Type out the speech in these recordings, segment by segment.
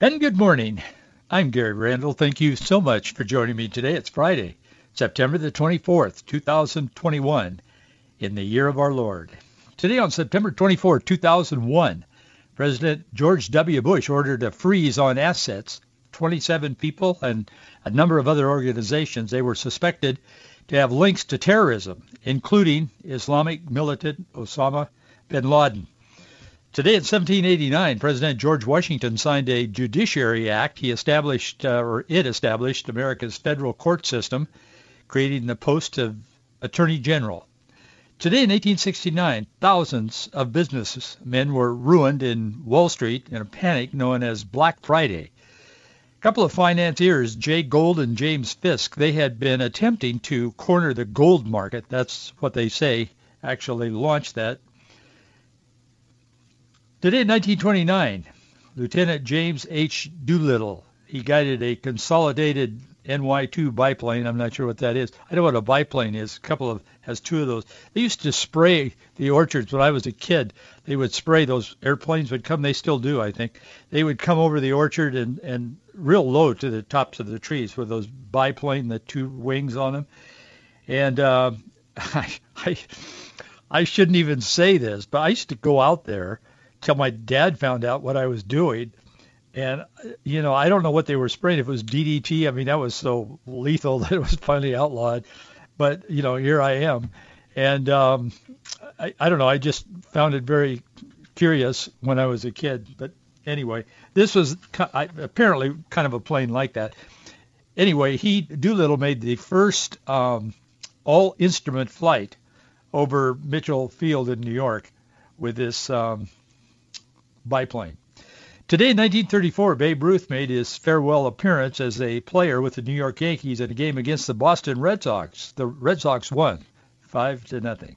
And good morning. I'm Gary Randall. Thank you so much for joining me today. It's Friday, September the 24th, 2021, in the year of our Lord. Today on September 24, 2001, President George W. Bush ordered a freeze on assets. 27 people and a number of other organizations, they were suspected to have links to terrorism, including Islamic militant Osama bin Laden. Today in 1789, President George Washington signed a Judiciary Act. He established, uh, or it established, America's federal court system, creating the post of Attorney General. Today in 1869, thousands of businessmen were ruined in Wall Street in a panic known as Black Friday. A couple of financiers, Jay Gould and James Fisk, they had been attempting to corner the gold market. That's what they say actually launched that Today, in 1929, Lieutenant James H. Doolittle, he guided a consolidated NY-2 biplane. I'm not sure what that is. I know what a biplane is. A couple of has two of those. They used to spray the orchards when I was a kid. They would spray those airplanes would come. They still do, I think. They would come over the orchard and and real low to the tops of the trees with those biplane, the two wings on them. And uh, I, I I shouldn't even say this, but I used to go out there till my dad found out what I was doing. And, you know, I don't know what they were spraying. If it was DDT, I mean, that was so lethal that it was finally outlawed. But, you know, here I am. And um, I, I don't know. I just found it very curious when I was a kid. But anyway, this was apparently kind of a plane like that. Anyway, he Doolittle made the first um, all instrument flight over Mitchell Field in New York with this um, biplane. Today in 1934, Babe Ruth made his farewell appearance as a player with the New York Yankees in a game against the Boston Red Sox. The Red Sox won, five to nothing.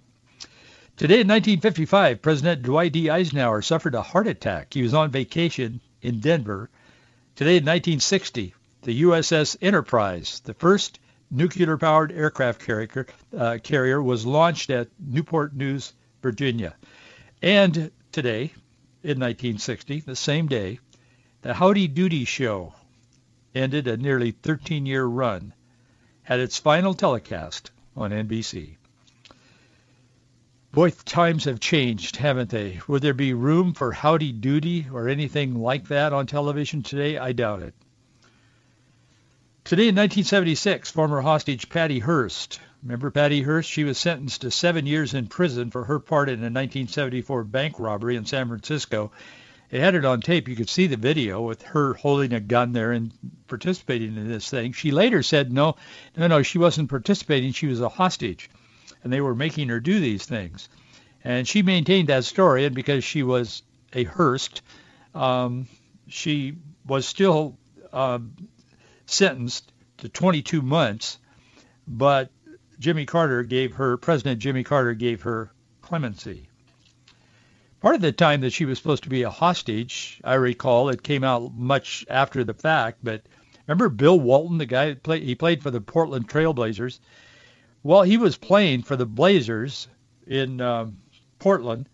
Today in 1955, President Dwight D. Eisenhower suffered a heart attack. He was on vacation in Denver. Today in 1960, the USS Enterprise, the first nuclear-powered aircraft carrier, uh, carrier, was launched at Newport News, Virginia. And today, in 1960, the same day, the Howdy Doody Show ended a nearly 13-year run, had its final telecast on NBC. Boy, times have changed, haven't they? Would there be room for Howdy Doody or anything like that on television today? I doubt it. Today in 1976, former hostage Patty Hearst Remember Patty Hearst? She was sentenced to seven years in prison for her part in a 1974 bank robbery in San Francisco. They had it on tape. You could see the video with her holding a gun there and participating in this thing. She later said, no, no, no, she wasn't participating. She was a hostage, and they were making her do these things. And she maintained that story, and because she was a Hearst, um, she was still uh, sentenced to 22 months, but Jimmy Carter gave her, President Jimmy Carter gave her clemency. Part of the time that she was supposed to be a hostage, I recall, it came out much after the fact, but remember Bill Walton, the guy that played, he played for the Portland Trailblazers. While he was playing for the Blazers in um, Portland,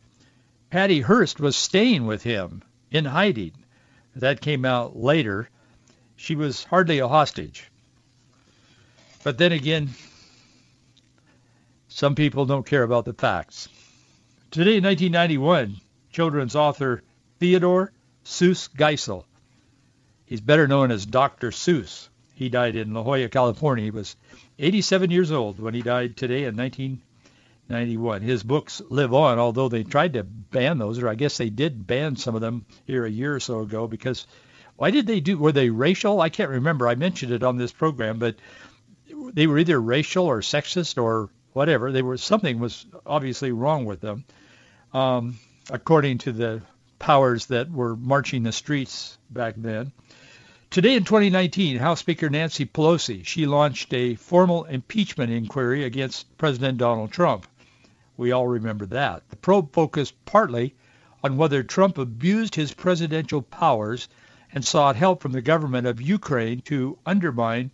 Patty Hearst was staying with him in hiding. That came out later. She was hardly a hostage. But then again, some people don't care about the facts. Today, in 1991, children's author Theodore Seuss Geisel. He's better known as Dr. Seuss. He died in La Jolla, California. He was 87 years old when he died today in 1991. His books live on, although they tried to ban those, or I guess they did ban some of them here a year or so ago because why did they do, were they racial? I can't remember. I mentioned it on this program, but they were either racial or sexist or whatever. They were something was obviously wrong with them, um, according to the powers that were marching the streets back then. Today in 2019, House Speaker Nancy Pelosi, she launched a formal impeachment inquiry against President Donald Trump. We all remember that. The probe focused partly on whether Trump abused his presidential powers and sought help from the government of Ukraine to undermine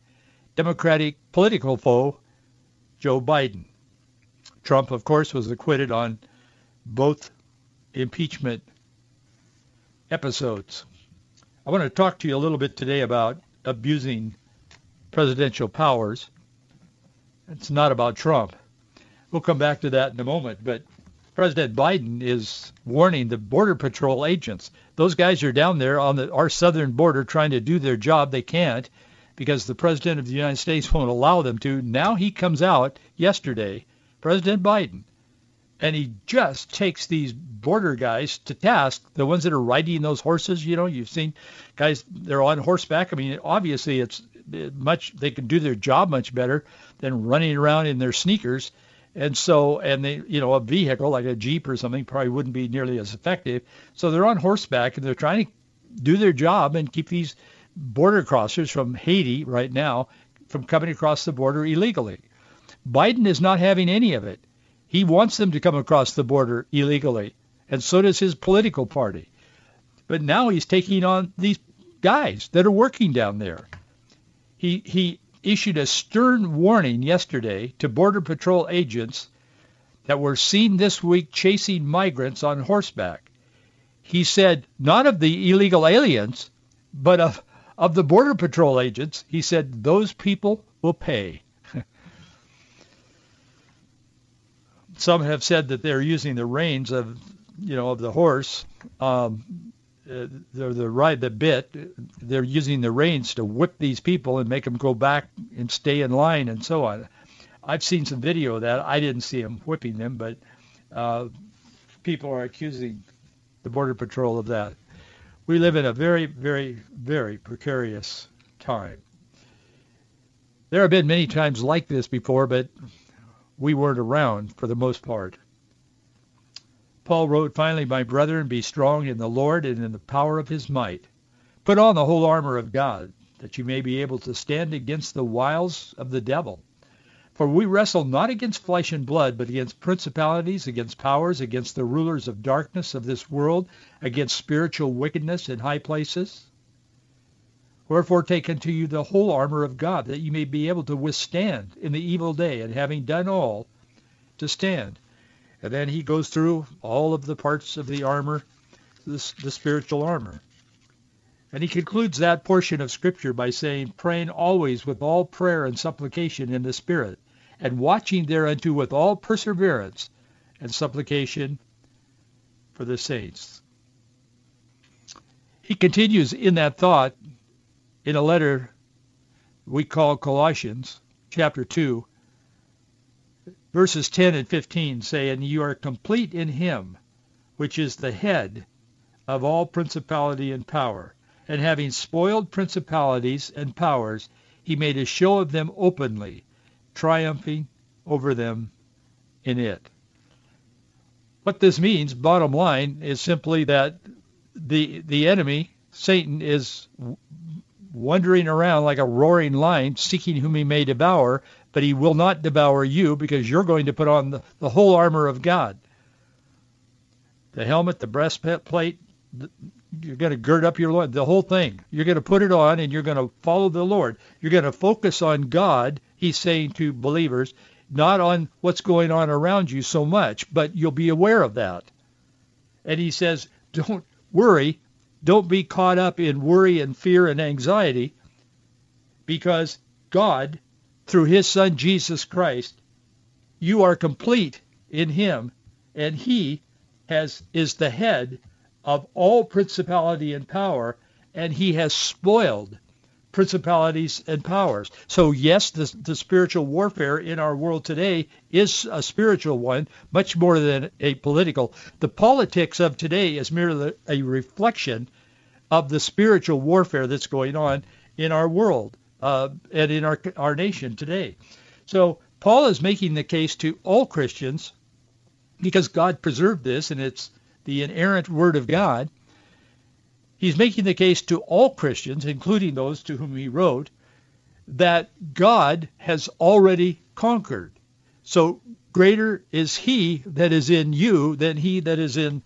Democratic political foe Joe Biden. Trump, of course, was acquitted on both impeachment episodes. I want to talk to you a little bit today about abusing presidential powers. It's not about Trump. We'll come back to that in a moment, but President Biden is warning the Border Patrol agents. Those guys are down there on the, our southern border trying to do their job. They can't because the President of the United States won't allow them to. Now he comes out yesterday, President Biden, and he just takes these border guys to task, the ones that are riding those horses. You know, you've seen guys they're on horseback. I mean, obviously it's much they can do their job much better than running around in their sneakers. And so, and they, you know, a vehicle like a Jeep or something probably wouldn't be nearly as effective. So they're on horseback and they're trying to do their job and keep these border crossers from Haiti right now from coming across the border illegally. Biden is not having any of it. He wants them to come across the border illegally, and so does his political party. But now he's taking on these guys that are working down there. He he issued a stern warning yesterday to Border Patrol agents that were seen this week chasing migrants on horseback. He said not of the illegal aliens, but of of the Border Patrol agents. He said those people will pay. Some have said that they're using the reins of, you know, of the horse, um, uh, the, the ride the bit. They're using the reins to whip these people and make them go back and stay in line and so on. I've seen some video of that. I didn't see them whipping them, but uh, people are accusing the Border Patrol of that. We live in a very, very, very precarious time. There have been many times like this before, but we weren't around for the most part. Paul wrote, Finally, my brethren, be strong in the Lord and in the power of his might. Put on the whole armor of God, that you may be able to stand against the wiles of the devil. For we wrestle not against flesh and blood, but against principalities, against powers, against the rulers of darkness of this world, against spiritual wickedness in high places. Wherefore take unto you the whole armor of God, that you may be able to withstand in the evil day, and having done all, to stand. And then he goes through all of the parts of the armor, the, the spiritual armor. And he concludes that portion of Scripture by saying, praying always with all prayer and supplication in the Spirit, and watching thereunto with all perseverance and supplication for the saints. He continues in that thought in a letter we call Colossians chapter 2, verses 10 and 15 say, And you are complete in him, which is the head of all principality and power. And having spoiled principalities and powers, he made a show of them openly, triumphing over them in it. What this means, bottom line, is simply that the the enemy, Satan, is wandering around like a roaring lion, seeking whom he may devour, but he will not devour you because you're going to put on the, the whole armor of God. The helmet, the breastplate, you're going to gird up your Lord, the whole thing. You're going to put it on and you're going to follow the Lord. You're going to focus on God, he's saying to believers, not on what's going on around you so much, but you'll be aware of that. And he says, don't worry don't be caught up in worry and fear and anxiety because God, through his son Jesus Christ, you are complete in him and he has is the head of all principality and power and he has spoiled principalities and powers. So yes, the, the spiritual warfare in our world today is a spiritual one, much more than a political. The politics of today is merely a reflection of the spiritual warfare that's going on in our world uh, and in our our nation today. So Paul is making the case to all Christians because God preserved this and it's the inerrant word of God He's making the case to all Christians, including those to whom he wrote, that God has already conquered. So greater is he that is in you than he that is in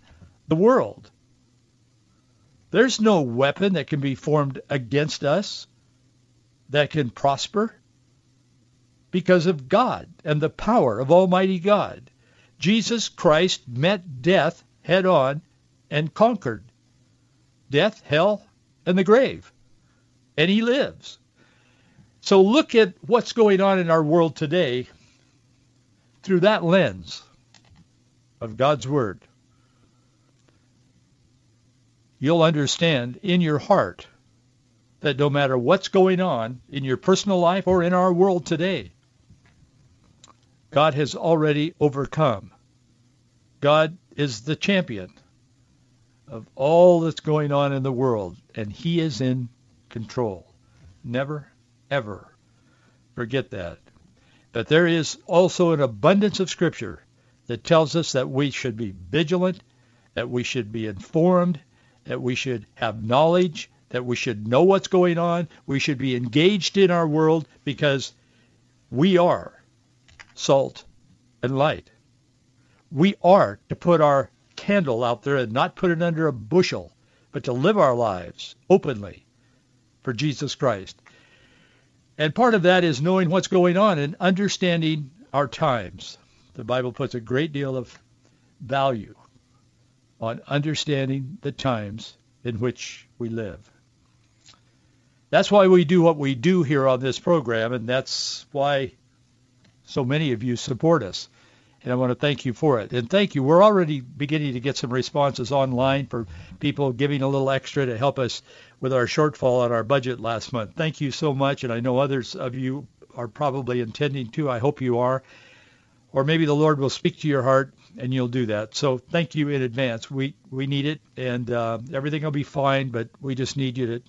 the world. There's no weapon that can be formed against us that can prosper because of God and the power of Almighty God. Jesus Christ met death head on and conquered death, hell, and the grave. And he lives. So look at what's going on in our world today through that lens of God's Word. You'll understand in your heart that no matter what's going on in your personal life or in our world today, God has already overcome. God is the champion of all that's going on in the world, and he is in control. Never, ever forget that. But there is also an abundance of Scripture that tells us that we should be vigilant, that we should be informed, that we should have knowledge, that we should know what's going on. We should be engaged in our world because we are salt and light. We are to put our candle out there and not put it under a bushel, but to live our lives openly for Jesus Christ. And part of that is knowing what's going on and understanding our times. The Bible puts a great deal of value on understanding the times in which we live. That's why we do what we do here on this program, and that's why so many of you support us and I want to thank you for it. And thank you. We're already beginning to get some responses online for people giving a little extra to help us with our shortfall on our budget last month. Thank you so much, and I know others of you are probably intending to. I hope you are. Or maybe the Lord will speak to your heart and you'll do that. So thank you in advance. We we need it, and uh, everything will be fine. But we just need you to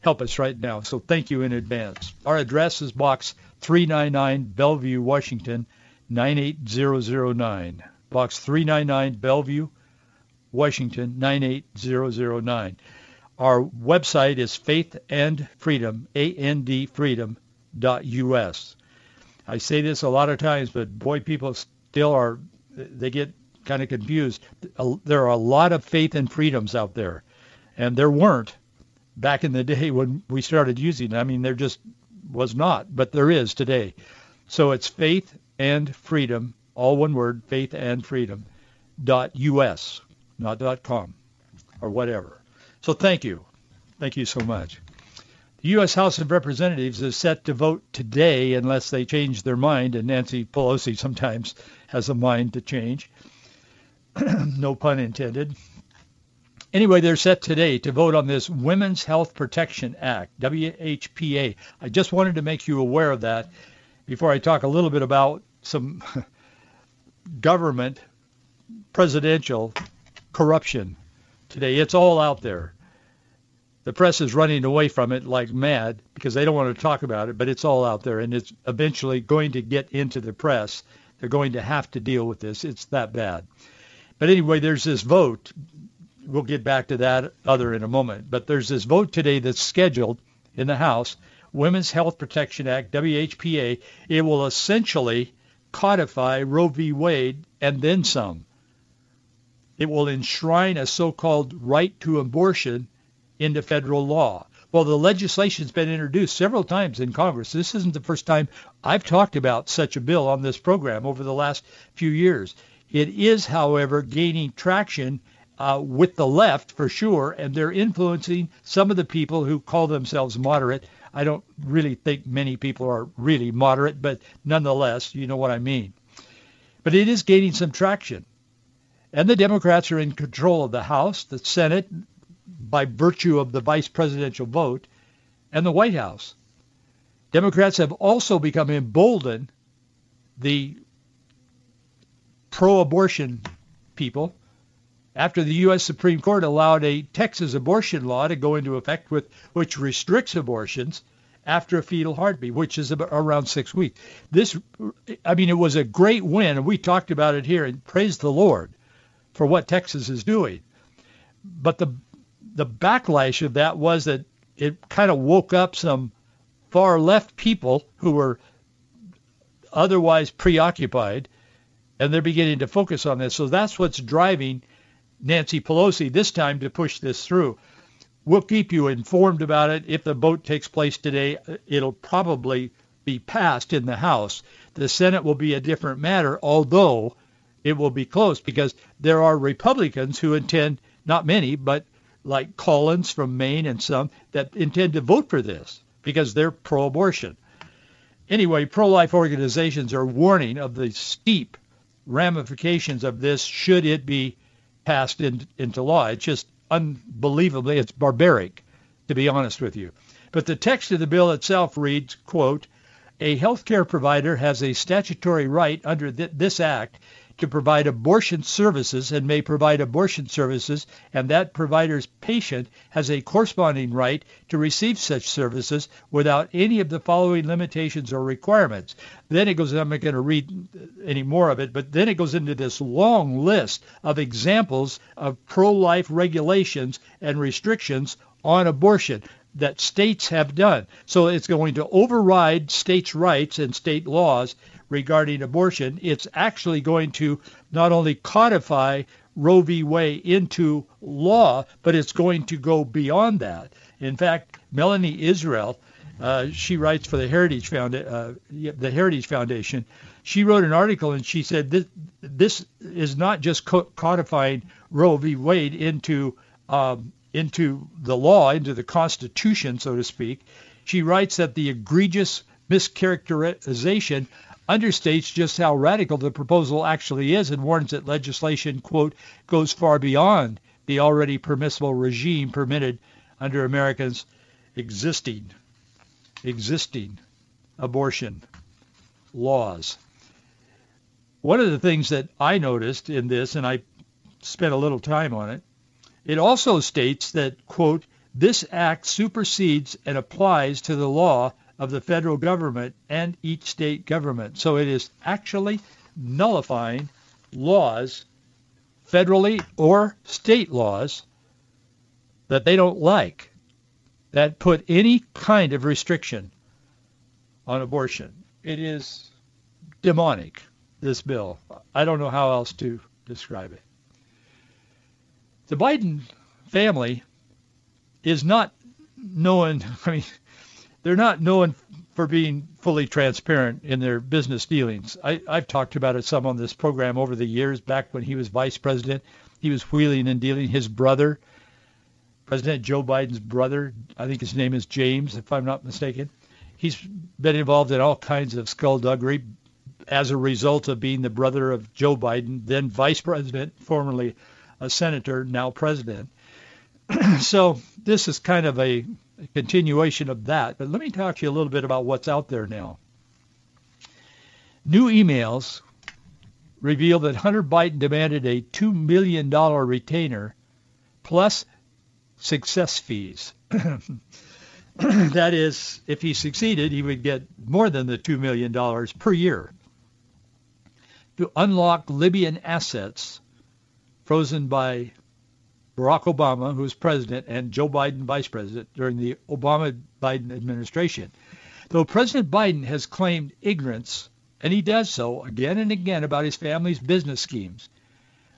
help us right now. So thank you in advance. Our address is Box 399, Bellevue, Washington 98009. Box 399 Bellevue, Washington 98009. Our website is faith. I say this a lot of times, but boy, people still are, they get kind of confused. There are a lot of faith and freedoms out there, and there weren't back in the day when we started using them. I mean, there just was not, but there is today. So it's faith and freedom, all one word, faith and freedom, dot us, not dot com or whatever. So thank you. Thank you so much. The U.S. House of Representatives is set to vote today unless they change their mind, and Nancy Pelosi sometimes has a mind to change. no pun intended. Anyway, they're set today to vote on this Women's Health Protection Act, WHPA. I just wanted to make you aware of that before I talk a little bit about some government presidential corruption today. It's all out there. The press is running away from it like mad because they don't want to talk about it, but it's all out there and it's eventually going to get into the press. They're going to have to deal with this. It's that bad. But anyway, there's this vote. We'll get back to that other in a moment. But there's this vote today that's scheduled in the House, Women's Health Protection Act, WHPA. It will essentially codify Roe v. Wade and then some. It will enshrine a so-called right to abortion into federal law. Well, the legislation's been introduced several times in Congress. This isn't the first time I've talked about such a bill on this program over the last few years. It is, however, gaining traction uh, with the left for sure, and they're influencing some of the people who call themselves moderate I don't really think many people are really moderate, but nonetheless, you know what I mean. But it is gaining some traction. And the Democrats are in control of the House, the Senate, by virtue of the vice presidential vote, and the White House. Democrats have also become emboldened, the pro-abortion people, after the U.S. Supreme Court allowed a Texas abortion law to go into effect with which restricts abortions after a fetal heartbeat, which is around six weeks. This, I mean, it was a great win, and we talked about it here, and praise the Lord for what Texas is doing. But the the backlash of that was that it kind of woke up some far left people who were otherwise preoccupied, and they're beginning to focus on this. So that's what's driving Nancy Pelosi this time to push this through. We'll keep you informed about it. If the vote takes place today, uh, it'll probably be passed in the House. The Senate will be a different matter, although it will be close because there are Republicans who intend, not many, but like Collins from Maine and some, that intend to vote for this because they're pro-abortion. Anyway, pro-life organizations are warning of the steep ramifications of this should it be passed in, into law. It's just unbelievably, it's barbaric, to be honest with you. But the text of the bill itself reads, quote, a healthcare provider has a statutory right under th- this act to provide abortion services and may provide abortion services, and that provider's patient has a corresponding right to receive such services without any of the following limitations or requirements. Then it goes, I'm not going to read any more of it, but then it goes into this long list of examples of pro-life regulations and restrictions on abortion that states have done. So it's going to override states' rights and state laws regarding abortion. It's actually going to not only codify Roe v. Wade into law, but it's going to go beyond that. In fact, Melanie Israel, uh, she writes for the Heritage, uh, the Heritage Foundation. She wrote an article and she said this, this is not just codifying Roe v. Wade into um, into the law, into the Constitution, so to speak. She writes that the egregious mischaracterization understates just how radical the proposal actually is and warns that legislation, quote, goes far beyond the already permissible regime permitted under Americans' existing, existing abortion laws. One of the things that I noticed in this, and I spent a little time on it, it also states that, quote, this act supersedes and applies to the law of the federal government and each state government. So it is actually nullifying laws, federally or state laws, that they don't like, that put any kind of restriction on abortion. It is demonic, this bill. I don't know how else to describe it. The Biden family is not known, I mean, they're not known for being fully transparent in their business dealings. I, I've talked about it some on this program over the years. Back when he was vice president, he was wheeling and dealing. His brother, President Joe Biden's brother, I think his name is James, if I'm not mistaken. He's been involved in all kinds of skullduggery as a result of being the brother of Joe Biden, then vice president, formerly a senator, now president. so this is kind of a continuation of that. But let me talk to you a little bit about what's out there now. New emails reveal that Hunter Biden demanded a $2 million retainer plus success fees. that is, if he succeeded, he would get more than the $2 million per year to unlock Libyan assets frozen by Barack Obama, who was president, and Joe Biden, vice president, during the Obama-Biden administration. Though President Biden has claimed ignorance, and he does so again and again about his family's business schemes,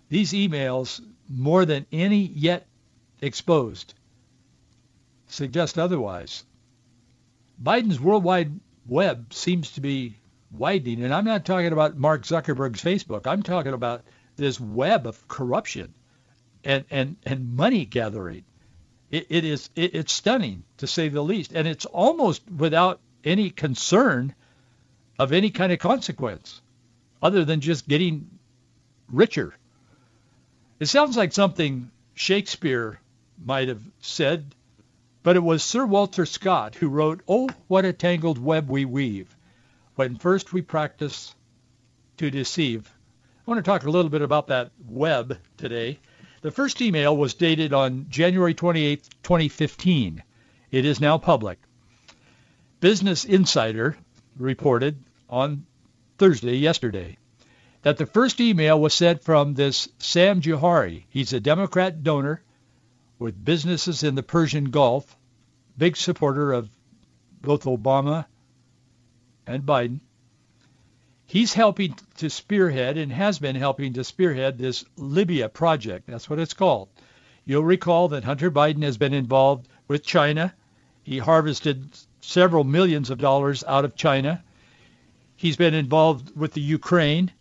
these emails, more than any yet exposed, suggest otherwise. Biden's worldwide web seems to be widening, and I'm not talking about Mark Zuckerberg's Facebook. I'm talking about this web of corruption and, and, and money gathering. It, it is it, it's stunning to say the least, and it's almost without any concern of any kind of consequence, other than just getting richer. It sounds like something Shakespeare might have said, but it was Sir Walter Scott who wrote, "Oh, what a tangled web we weave, when first we practice to deceive." I want to talk a little bit about that web today. The first email was dated on January 28, 2015. It is now public. Business Insider reported on Thursday, yesterday, that the first email was sent from this Sam Jauhari. He's a Democrat donor with businesses in the Persian Gulf, big supporter of both Obama and Biden. He's helping to spearhead and has been helping to spearhead this Libya project. That's what it's called. You'll recall that Hunter Biden has been involved with China. He harvested several millions of dollars out of China. He's been involved with the Ukraine,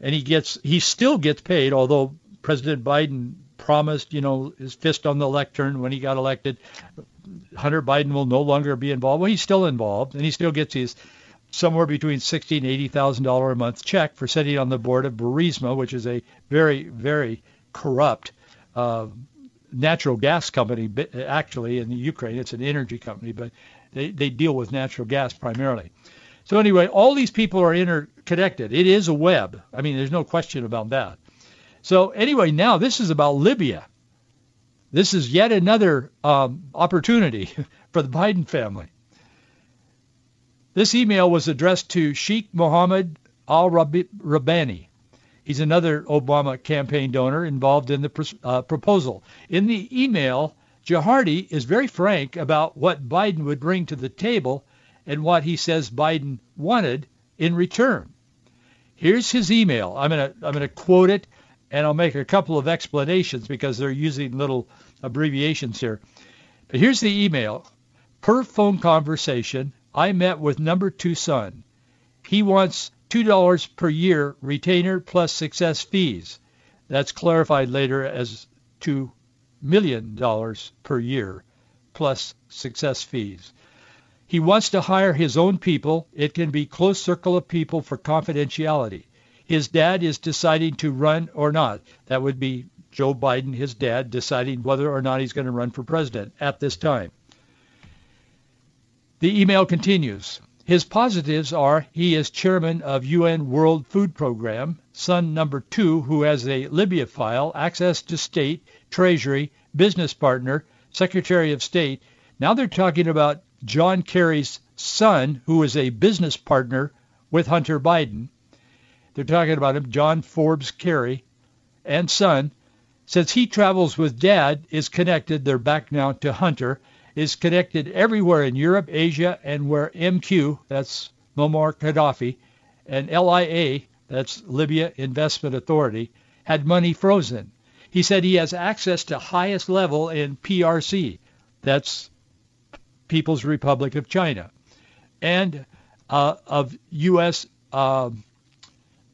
and he gets he still gets paid, although President Biden promised, you know, his fist on the lectern when he got elected. Hunter Biden will no longer be involved. Well, he's still involved, and he still gets his somewhere between sixty and eighty thousand dollar a month check for sitting on the board of Burisma, which is a very, very corrupt uh, natural gas company. Actually, in Ukraine, it's an energy company, but they, they deal with natural gas primarily. So anyway, all these people are interconnected. It is a web. I mean, there's no question about that. So anyway, now this is about Libya. This is yet another um, opportunity for the Biden family. This email was addressed to Sheikh Mohammed al-Rabbani. He's another Obama campaign donor involved in the uh, proposal. In the email, Jahardi is very frank about what Biden would bring to the table and what he says Biden wanted in return. Here's his email. I'm going to I'm going to quote it and I'll make a couple of explanations because they're using little abbreviations here. But here's the email. Per phone conversation, I met with number 2 son. He wants $2 per year retainer plus success fees. That's clarified later as $2 million per year plus success fees. He wants to hire his own people. It can be close circle of people for confidentiality. His dad is deciding to run or not. That would be Joe Biden, his dad, deciding whether or not he's going to run for president at this time. The email continues. His positives are he is chairman of UN World Food Program, son number two who has a Libya file, access to state, treasury, business partner, secretary of state. Now they're talking about John Kerry's son, who is a business partner with Hunter Biden. They're talking about him, John Forbes Kerry, and son. Since he travels with dad, is connected, they're back now to Hunter, is connected everywhere in Europe, Asia, and where MQ, that's Muammar Gaddafi, and LIA, that's Libya Investment Authority, had money frozen. He said he has access to highest level in PRC, that's People's Republic of China, and uh, of U.S. Uh,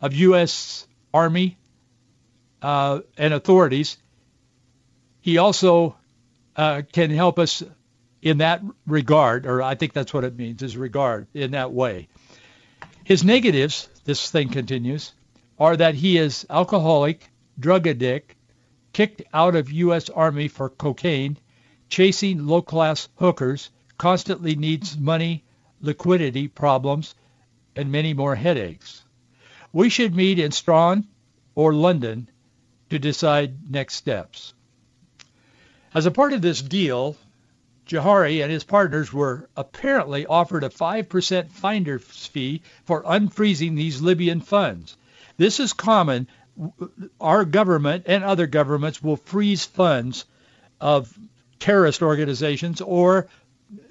of U.S. Army uh, and authorities. He also uh, can help us in that regard, or I think that's what it means, is regard in that way. His negatives, this thing continues, are that he is alcoholic, drug addict, kicked out of U.S. Army for cocaine, chasing low-class hookers, constantly needs money, liquidity problems, and many more headaches. We should meet in Strahan or London to decide next steps. As a part of this deal, Jahardi and his partners were apparently offered a 5% finder's fee for unfreezing these Libyan funds. This is common. Our government and other governments will freeze funds of terrorist organizations or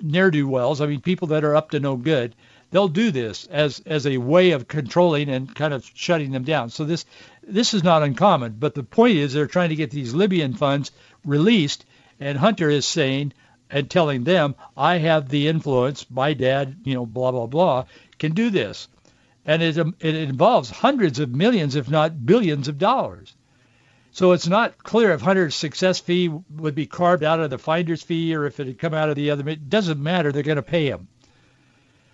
ne'er-do-wells, I mean people that are up to no good, they'll do this as as a way of controlling and kind of shutting them down. So this this is not uncommon, but the point is they're trying to get these Libyan funds released, and Hunter is saying and telling them, I have the influence, my dad, you know, blah blah blah, can do this, and it um, it involves hundreds of millions, if not billions, of dollars. So it's not clear if Hunter's success fee would be carved out of the finder's fee or if it had come out of the other. It doesn't matter. They're going to pay him.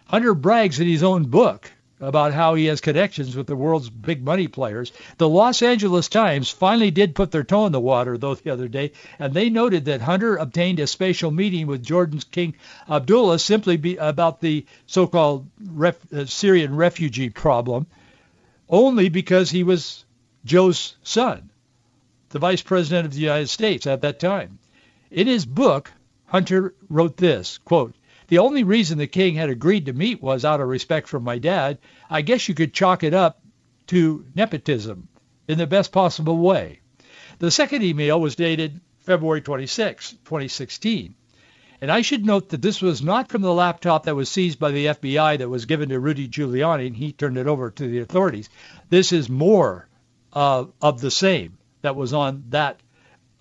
Hunter brags in his own book about how he has connections with the world's big money players. The Los Angeles Times finally did put their toe in the water, though, the other day, and they noted that Hunter obtained a special meeting with Jordan's King Abdullah simply about the so-called ref, uh, Syrian refugee problem, only because he was Joe's son the Vice President of the United States at that time. In his book, Hunter wrote this, quote, the only reason the king had agreed to meet was out of respect for my dad. I guess you could chalk it up to nepotism in the best possible way. The second email was dated February 26, 2016. And I should note that this was not from the laptop that was seized by the FBI that was given to Rudy Giuliani and he turned it over to the authorities. This is more uh, of the same that was on that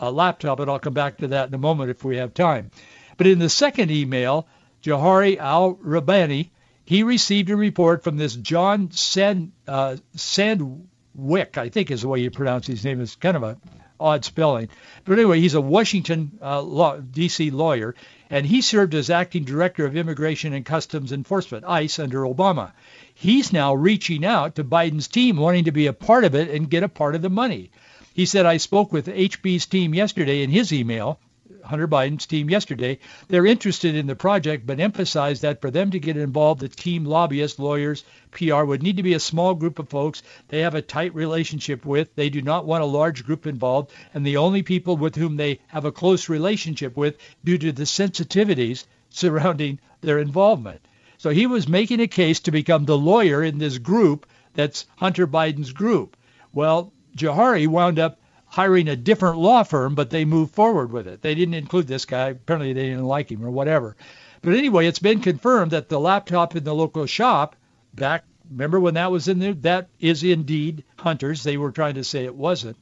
uh, laptop, and I'll come back to that in a moment if we have time. But in the second email, Jauhari al-Rabani, he received a report from this John Sand, uh, Sandwick, I think is the way you pronounce his name. It's kind of a odd spelling. But anyway, he's a Washington, uh, law, D.C. lawyer, and he served as acting director of Immigration and Customs Enforcement, ICE, under Obama. He's now reaching out to Biden's team, wanting to be a part of it and get a part of the money. He said, I spoke with HB's team yesterday in his email, Hunter Biden's team yesterday. They're interested in the project, but emphasized that for them to get involved, the team lobbyists, lawyers, PR would need to be a small group of folks they have a tight relationship with. They do not want a large group involved, and the only people with whom they have a close relationship with due to the sensitivities surrounding their involvement. So he was making a case to become the lawyer in this group that's Hunter Biden's group. Well, Jauhari wound up hiring a different law firm, but they moved forward with it. They didn't include this guy. Apparently they didn't like him or whatever. But anyway, it's been confirmed that the laptop in the local shop back, remember when that was in there? That is indeed Hunter's. They were trying to say it wasn't.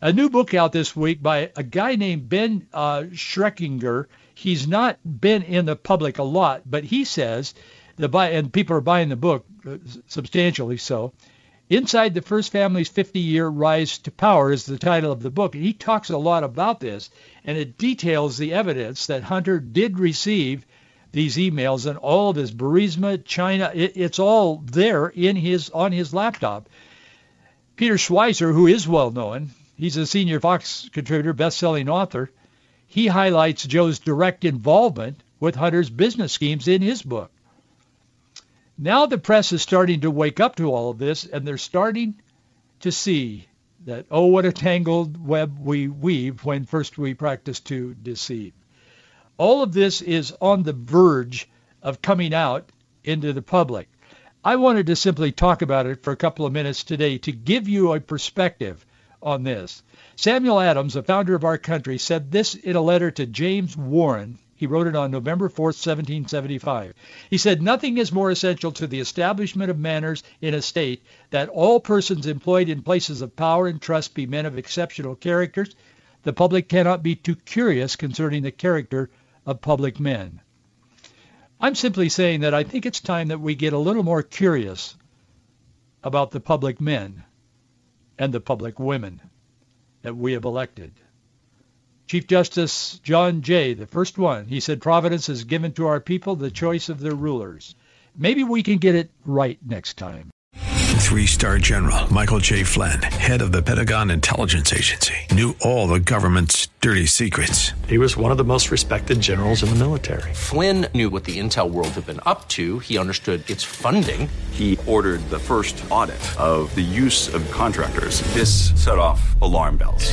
A new book out this week by a guy named Ben uh, Schreckinger. He's not been in the public a lot, but he says the buy and people are buying the book uh, substantially so. Inside the First Family's 50-Year Rise to Power is the title of the book. And he talks a lot about this, and it details the evidence that Hunter did receive these emails and all of his Burisma, China, it, it's all there in his on his laptop. Peter Schweizer, who is well known, he's a senior Fox contributor, best-selling author. He highlights Joe's direct involvement with Hunter's business schemes in his book. Now the press is starting to wake up to all of this, and they're starting to see that, oh, what a tangled web we weave when first we practice to deceive. All of this is on the verge of coming out into the public. I wanted to simply talk about it for a couple of minutes today to give you a perspective on this. Samuel Adams, the founder of our country, said this in a letter to James Warren, he wrote it on November 4, 1775. He said, Nothing is more essential to the establishment of manners in a state that all persons employed in places of power and trust be men of exceptional characters. The public cannot be too curious concerning the character of public men. I'm simply saying that I think it's time that we get a little more curious about the public men and the public women that we have elected. Chief Justice John Jay, the first one, he said Providence has given to our people the choice of their rulers. Maybe we can get it right next time. Three-star general Michael J. Flynn, head of the Pentagon Intelligence Agency, knew all the government's dirty secrets. He was one of the most respected generals in the military. Flynn knew what the intel world had been up to. He understood its funding. He ordered the first audit of the use of contractors. This set off alarm bells.